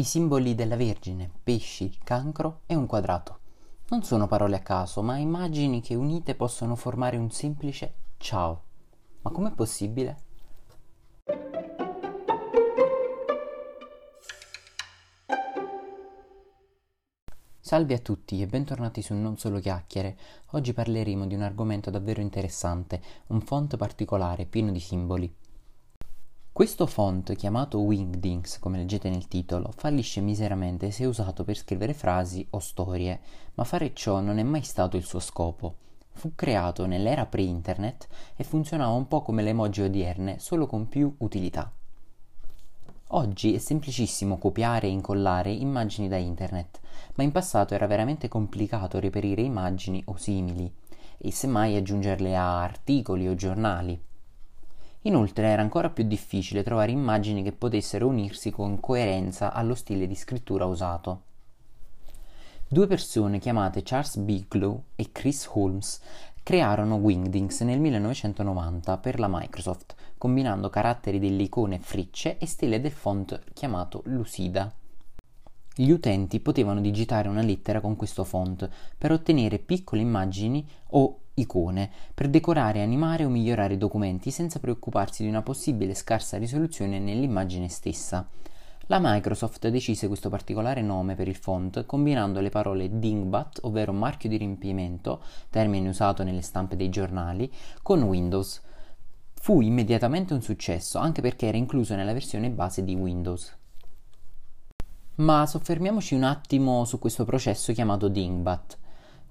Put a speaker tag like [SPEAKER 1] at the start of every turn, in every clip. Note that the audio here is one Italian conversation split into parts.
[SPEAKER 1] I simboli della Vergine, pesci, cancro e un quadrato. Non sono parole a caso, ma immagini che unite possono formare un semplice ciao. Ma com'è possibile? Salve a tutti e bentornati su Non Solo Chiacchiere. Oggi parleremo di un argomento davvero interessante, un font particolare pieno di simboli. Questo font, chiamato Wingdings, come leggete nel titolo, fallisce miseramente se usato per scrivere frasi o storie, ma fare ciò non è mai stato il suo scopo. Fu creato nell'era pre-internet e funzionava un po' come le emoji odierne, solo con più utilità. Oggi è semplicissimo copiare e incollare immagini da internet, ma in passato era veramente complicato reperire immagini o simili e semmai aggiungerle a articoli o giornali. Inoltre era ancora più difficile trovare immagini che potessero unirsi con coerenza allo stile di scrittura usato. Due persone chiamate Charles Bigelow e Chris Holmes crearono Wingdings nel 1990 per la Microsoft, combinando caratteri delle icone frecce e stelle del font chiamato Lucida. Gli utenti potevano digitare una lettera con questo font per ottenere piccole immagini o icone per decorare, animare o migliorare i documenti senza preoccuparsi di una possibile scarsa risoluzione nell'immagine stessa. La Microsoft decise questo particolare nome per il font combinando le parole dingbat, ovvero marchio di riempimento, termine usato nelle stampe dei giornali, con Windows. Fu immediatamente un successo, anche perché era incluso nella versione base di Windows. Ma soffermiamoci un attimo su questo processo chiamato dingbat.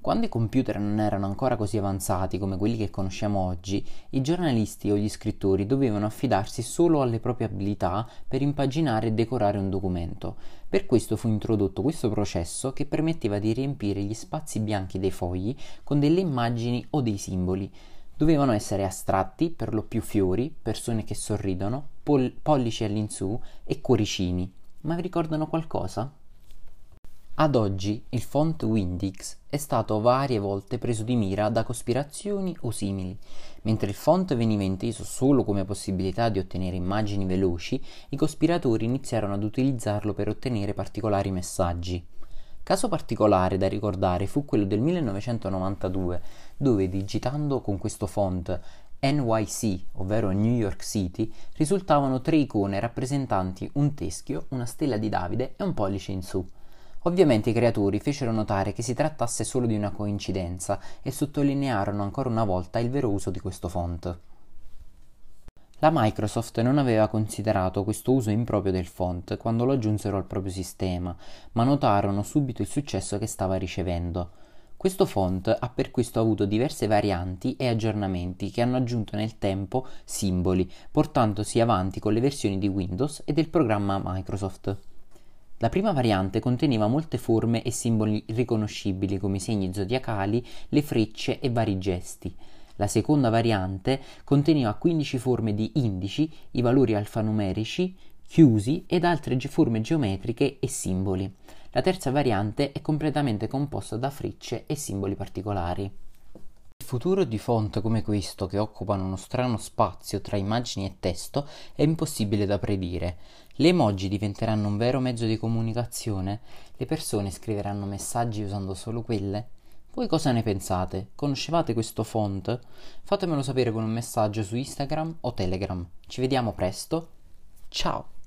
[SPEAKER 1] Quando i computer non erano ancora così avanzati come quelli che conosciamo oggi, i giornalisti o gli scrittori dovevano affidarsi solo alle proprie abilità per impaginare e decorare un documento. Per questo fu introdotto questo processo che permetteva di riempire gli spazi bianchi dei fogli con delle immagini o dei simboli. Dovevano essere astratti, per lo più fiori, persone che sorridono, pol- pollici all'insù e cuoricini. Ma vi ricordano qualcosa? Ad oggi il font Windix è stato varie volte preso di mira da cospirazioni o simili. Mentre il font veniva inteso solo come possibilità di ottenere immagini veloci, i cospiratori iniziarono ad utilizzarlo per ottenere particolari messaggi. Caso particolare da ricordare fu quello del 1992, dove digitando con questo font NYC, ovvero New York City, risultavano tre icone rappresentanti un teschio, una stella di Davide e un pollice in su. Ovviamente i creatori fecero notare che si trattasse solo di una coincidenza e sottolinearono ancora una volta il vero uso di questo font. La Microsoft non aveva considerato questo uso improprio del font quando lo aggiunsero al proprio sistema, ma notarono subito il successo che stava ricevendo. Questo font ha per questo avuto diverse varianti e aggiornamenti che hanno aggiunto nel tempo simboli, portandosi avanti con le versioni di Windows e del programma Microsoft. La prima variante conteneva molte forme e simboli riconoscibili come i segni zodiacali, le frecce e vari gesti. La seconda variante conteneva 15 forme di indici, i valori alfanumerici, chiusi ed altre forme geometriche e simboli. La terza variante è completamente composta da frecce e simboli particolari futuro di font come questo, che occupano uno strano spazio tra immagini e testo, è impossibile da predire. Le emoji diventeranno un vero mezzo di comunicazione? Le persone scriveranno messaggi usando solo quelle? Voi cosa ne pensate? Conoscevate questo font? Fatemelo sapere con un messaggio su Instagram o Telegram. Ci vediamo presto. Ciao!